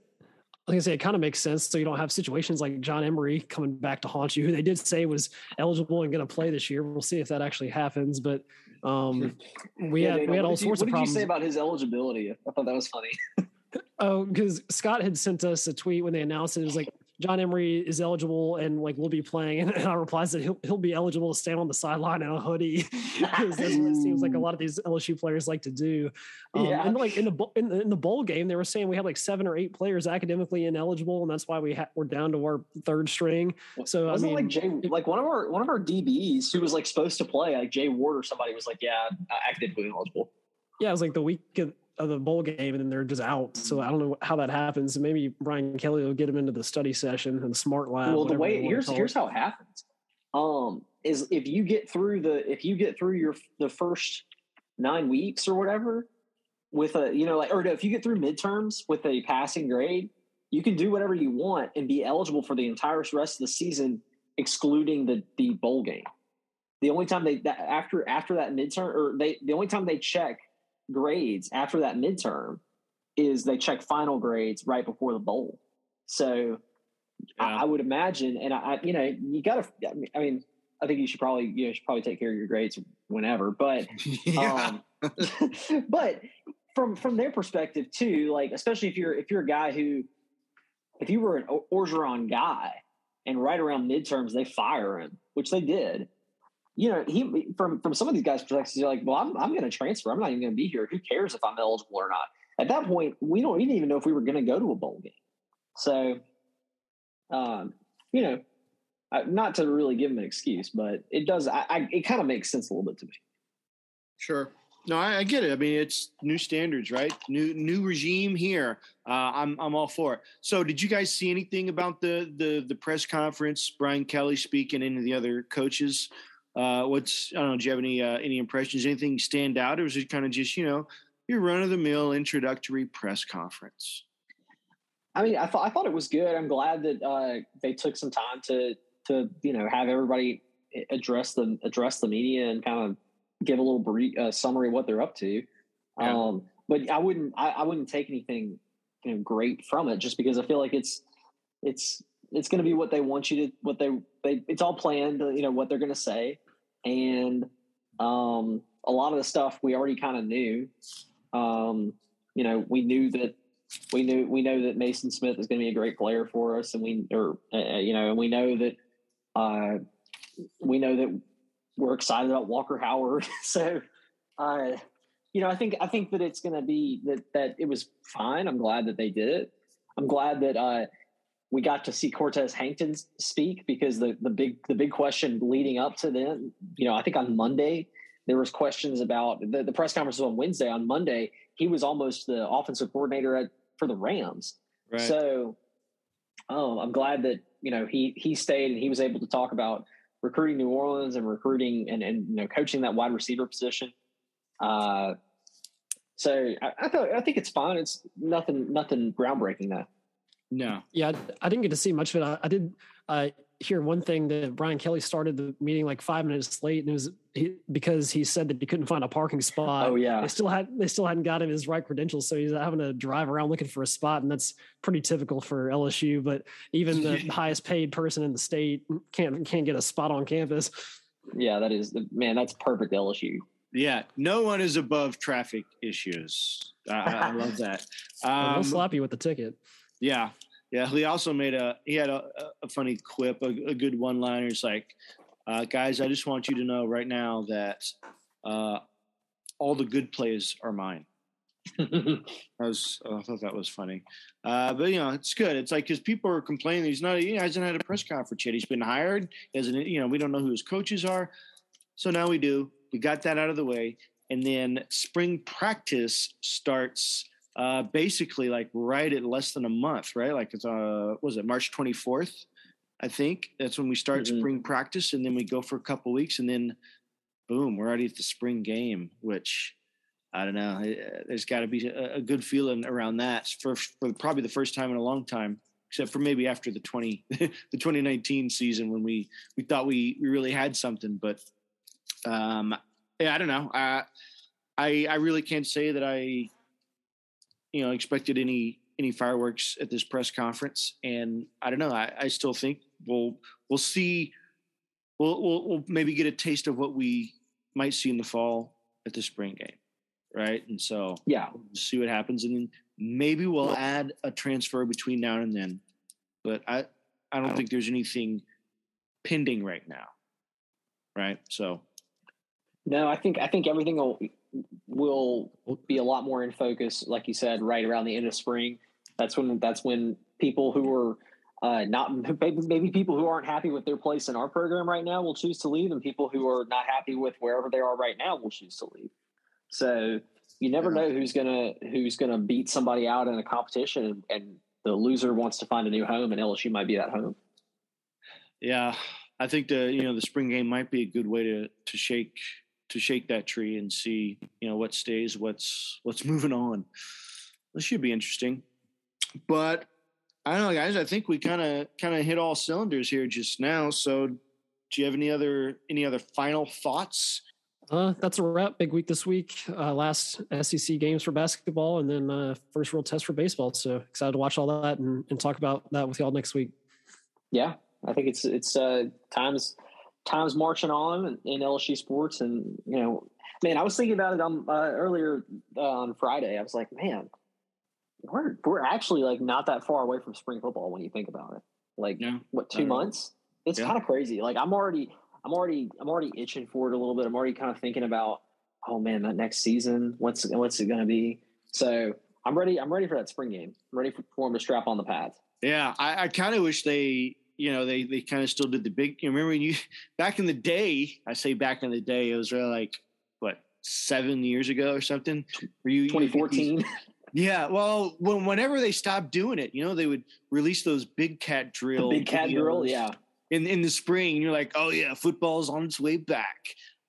Like I say, it kind of makes sense. So you don't have situations like John Emery coming back to haunt you, who (laughs) they did say was eligible and going to play this year. We'll see if that actually happens. But um, we yeah, had we had all sorts you, of problems. What did you say about his eligibility? I thought that was funny. oh, because Scott had sent us a tweet when they announced it. It was like John Emery is eligible and like will be playing. And, I replies that he'll he'll be eligible to stand on the sideline in a hoodie (laughs) because that's what it seems like a (laughs) lot of these LSU players like to do. Um, yeah. And like in the in the, in the bowl game, they were saying we had like seven or eight players academically ineligible, and that's why we ha- we're down to our third string. So wasn't I mean, like Jay like one of our one of our DBs who was like supposed to play like Jay Ward or somebody was like yeah academically ineligible. Yeah, it was like the week of, of the bowl game and then they're just out. So I don't know how that happens. Maybe Brian Kelly will get him into the study session and smart lab. Well, the way here's here's how it happens. Um, is if you get through the if you get through your the first nine weeks or whatever with a you know like or if you get through midterms with a passing grade, you can do whatever you want and be eligible for the entire rest of the season, excluding the the bowl game. The only time they that, after after that midterm or they the only time they check grades after that midterm is they check final grades right before the bowl. So yeah. I, I, would imagine, and I, you know, you got to. I mean, I think you should probably you know should probably take care of your grades whenever, but (laughs) um, (laughs) but from from their perspective too, like especially if you're if you're a guy who if you were an Orgeron guy and right around midterms they fire him, which they did. You know, he from from some of these guys' perspectives, you're like, well, I'm I'm going to transfer. I'm not even going to be here. Who cares if I'm eligible or not? At that point, we don't even know if we were going to go to a bowl game. So, um, you know, not to really give him an excuse, but it does. I, I it kind of makes sense a little bit to me. Sure. No, I, I, get it. I mean, it's new standards, right? New new regime here. Uh, I'm I'm all for it. So, did you guys see anything about the the the press conference? Brian Kelly speaking, any of the other coaches. Uh, what's I don't know. Do you have any uh, any impressions? Anything stand out, or was it kind of just you know your run of the mill introductory press conference? I mean, I thought I thought it was good. I'm glad that uh, they took some time to to you know have everybody address the address the media and kind of give a little brief uh, summary of what they're up to. Yeah. Um, but I wouldn't I, I, wouldn't take anything you know great from it just because I feel like it's it's it's going to be what they want you to what they they it's all planned you know what they're going to say and um, a lot of the stuff we already kind of knew um, you know we knew that we knew we know that Maason Smith is going to be a great player for us and we or uh, you know and we know that uh, we know that we're excited about Walker Howard. (laughs) so, uh, you know, I think I think that it's going to be that that it was fine. I'm glad that they did it. I'm glad that uh, we got to see Cortez Hankton speak because the the big the big question leading up to then, you know, I think on Monday there was questions about the, the press conference was on Wednesday. On Monday, he was almost the offensive coordinator at, for the Rams. Right. So, oh, I'm glad that you know he he stayed and he was able to talk about recruiting New Orleans and recruiting and and you know coaching that wide receiver position. Uh, so I, I thought I think it's fine. It's nothing nothing groundbreaking though. No. Yeah, I didn't get to see much of it. I, I did uh, hear one thing that Brian Kelly started the meeting like five minutes late, and it was he, because he said that he couldn't find a parking spot. Oh yeah, they still had they still hadn't got him his right credentials, so he's having to drive around looking for a spot, and that's pretty typical for LSU. But even the (laughs) highest paid person in the state can't can't get a spot on campus. Yeah, that is man. That's perfect LSU. Yeah, no one is above traffic issues. I, I love that. (laughs) Um, they'll slap you with the ticket. Yeah, yeah, he also made a he had a, a funny quip, a, a good one liner. It's like, uh, guys, I just want you to know right now that uh, all the good plays are mine. (laughs) I was oh, I thought that was funny, uh, but you know it's good. It's like because people are complaining he's not he hasn't had a press conference yet. He's been hired, he hasn't you know we don't know who his coaches are, so now we do. We got that out of the way, and then spring practice starts uh, basically like right at less than a month, right? Like it's uh, was it March 24th? I think that's when we start mm-hmm. spring practice, and then we go for a couple weeks, and then boom, we're already at the spring game. Which I don't know. There's got to be a, a, good feeling around that for for probably the first time in a long time, except for maybe after the 20 (laughs) the 2019 season when we we thought we we really had something, but um, yeah, I don't know. I I I really can't say that I you know expected any any fireworks at this press conference, and I don't know. I, I still think we'll we'll see. We'll, we'll we'll maybe get a taste of what we might see in the fall at the spring game, right? And so yeah, we'll see what happens, and then maybe we'll add a transfer between now and then. But I I don't think there's anything pending right now, right? So no, I think I think everything will will be a lot more in focus, like you said, right around the end of spring. That's when that's when people who are uh, not (laughs) maybe, maybe people who aren't happy with their place in our program right now will choose to leave, and people who are not happy with wherever they are right now will choose to leave. So you never know who's gonna who's gonna beat somebody out in a competition, and, and the loser wants to find a new home, and LSU might be that home. Yeah, I think the you know the spring game might be a good way to to shake to shake that tree and see you know what stays, what's what's moving on. This should be interesting. But I don't know, guys. I think we kind of kind of hit all cylinders here just now. So, do you have any other any other final thoughts? Uh, that's a wrap. Big week this week. Uh, last SEC games for basketball, and then uh, first real test for baseball. So excited to watch all that and, and talk about that with y'all next week. Yeah, I think it's it's uh, times times marching on in LSU sports, and you know, man, I was thinking about it on uh, earlier uh, on Friday. I was like, man, we're we're actually like not that far away from spring football when you think about it. Like yeah. what two months? It's yeah. kind of crazy. Like I'm already I'm already I'm already itching for it a little bit. I'm already kind of thinking about oh man that next season what's what's it going to be. So I'm ready. I'm ready for that spring game. I'm ready for, for them to strap on the pads. Yeah, I, I kind of wish they you know they they kind of still did the big. You remember when you (laughs) back in the day? I say back in the day, it was really like what seven years ago or something. Were you 2014? (laughs) Yeah, well, when, whenever they stopped doing it, you know, they would release those big cat drill, the big cat drill, yeah, in in the spring. And you're like, oh yeah, football's on its way back.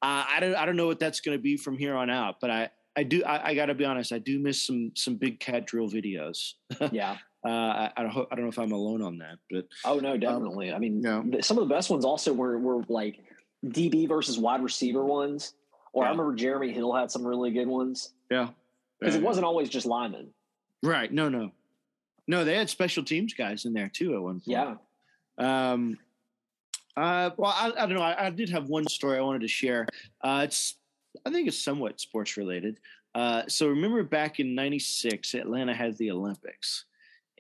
Uh, I don't I don't know what that's going to be from here on out, but I I do I, I got to be honest, I do miss some some big cat drill videos. (laughs) Yeah. Uh, I, I, don't I don't know if I'm alone on that, but oh no, um, definitely. Um, I mean, yeah. some of the best ones also were were like DB versus wide receiver ones. Or yeah. I remember Jeremy Hill had some really good ones. Yeah because it wasn't always just linemen. Right. No, no, no. They had special teams guys in there too at one point. Yeah. Um. Uh. Well, I, I don't know. I, I, did have one story I wanted to share. Uh. It's. I think it's somewhat sports related. Uh. So remember back in '96, Atlanta had the Olympics,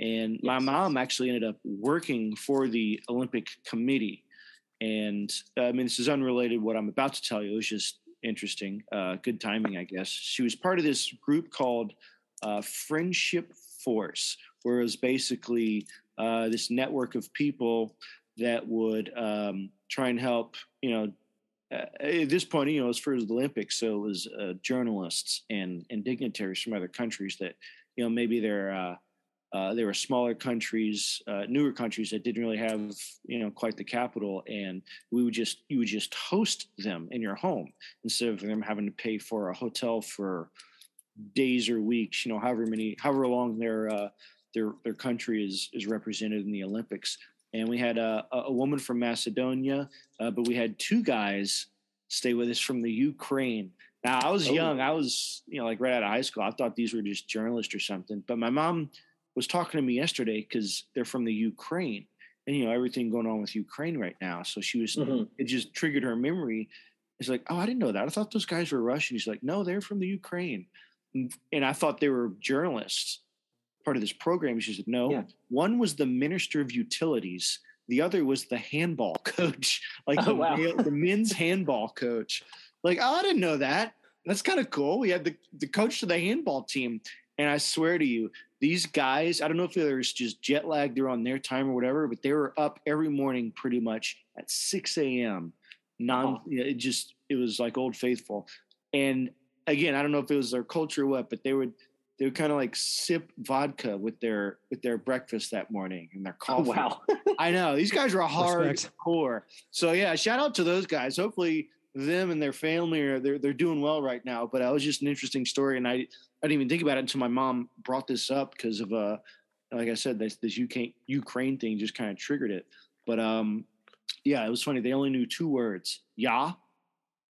and yes. my mom actually ended up working for the Olympic Committee. And I mean, this is unrelated. What I'm about to tell you is just interesting. Uh, good timing, I guess. She was part of this group called uh, Friendship Force, where it was basically uh, this network of people that would um, try and help, you know, uh, at this point, you know, as far as the Olympics, so it was uh, journalists and and dignitaries from other countries that, you know, maybe they're uh, uh, there were smaller countries, uh, newer countries that didn't really have, you know, quite the capital, and we would just you would just host them in your home instead of them having to pay for a hotel for days or weeks, you know, however many, however long their uh, their their country is is represented in the Olympics. And we had a, a woman from Macedonia, uh, but we had two guys stay with us from the Ukraine. Now I was oh. young, I was you know like right out of high school. I thought these were just journalists or something, but my mom was talking to me yesterday because they're from the Ukraine and you know everything going on with Ukraine right now. So she was mm-hmm. it just triggered her memory. It's like, oh, I didn't know that. I thought those guys were Russian. He's like, no, they're from the Ukraine, and, I thought they were journalists, part of this program. She said, no, yeah. one was the minister of utilities, the other was the handball (laughs) coach, like oh, the, wow. the men's handball coach. Like, oh, I didn't know that. That's kind of cool. We had the the coach to the handball team, and I swear to you, these guys, I don't know if there's just jet lagged, they're on their time or whatever, but they were up every morning pretty much at 6 a.m. Non, oh. it just, it was like old faithful. And again, I don't know if it was their culture or what, but they would, they would kind of like sip vodka with their, with their breakfast that morning and their oh, coffee. Oh, wow. I know these guys are (laughs) hard core. So yeah, shout out to those guys. Hopefully them and their family are, they're, they're doing well right now, but that was just an interesting story. And I, I didn't even think about it until my mom brought this up because of uh like I said this this UK Ukraine thing just kind of triggered it. But um yeah, it was funny. They only knew two words, "Yeah"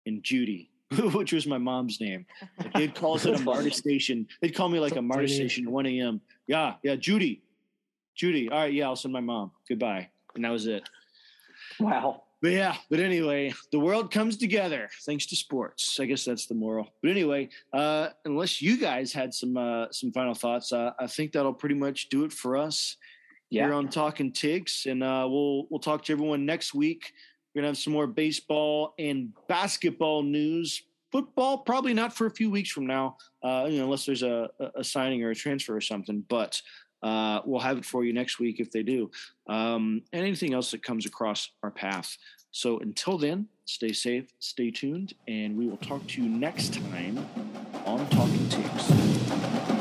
and Judy, (laughs) which was my mom's name. Like they'd call us at a (laughs) MARTA station. They'd call me like a MARTA station at 1 a.m. Yeah, yeah, Judy. Judy. All right, yeah, I'll send my mom. Goodbye. And that was it. Wow. But yeah, but anyway, the world comes together thanks to sports. I guess that's the moral. But anyway, uh, unless you guys had some uh, some final thoughts, uh, I think that'll pretty much do it for us yeah. here on Talking Tigs, and uh, we'll we'll talk to everyone next week. We're gonna have some more baseball and basketball news. Football probably not for a few weeks from now, uh, you know, unless there's a, a signing or a transfer or something. But uh, we'll have it for you next week if they do. Um, and anything else that comes across our path. So until then, stay safe, stay tuned, and we will talk to you next time on Talking Tigs.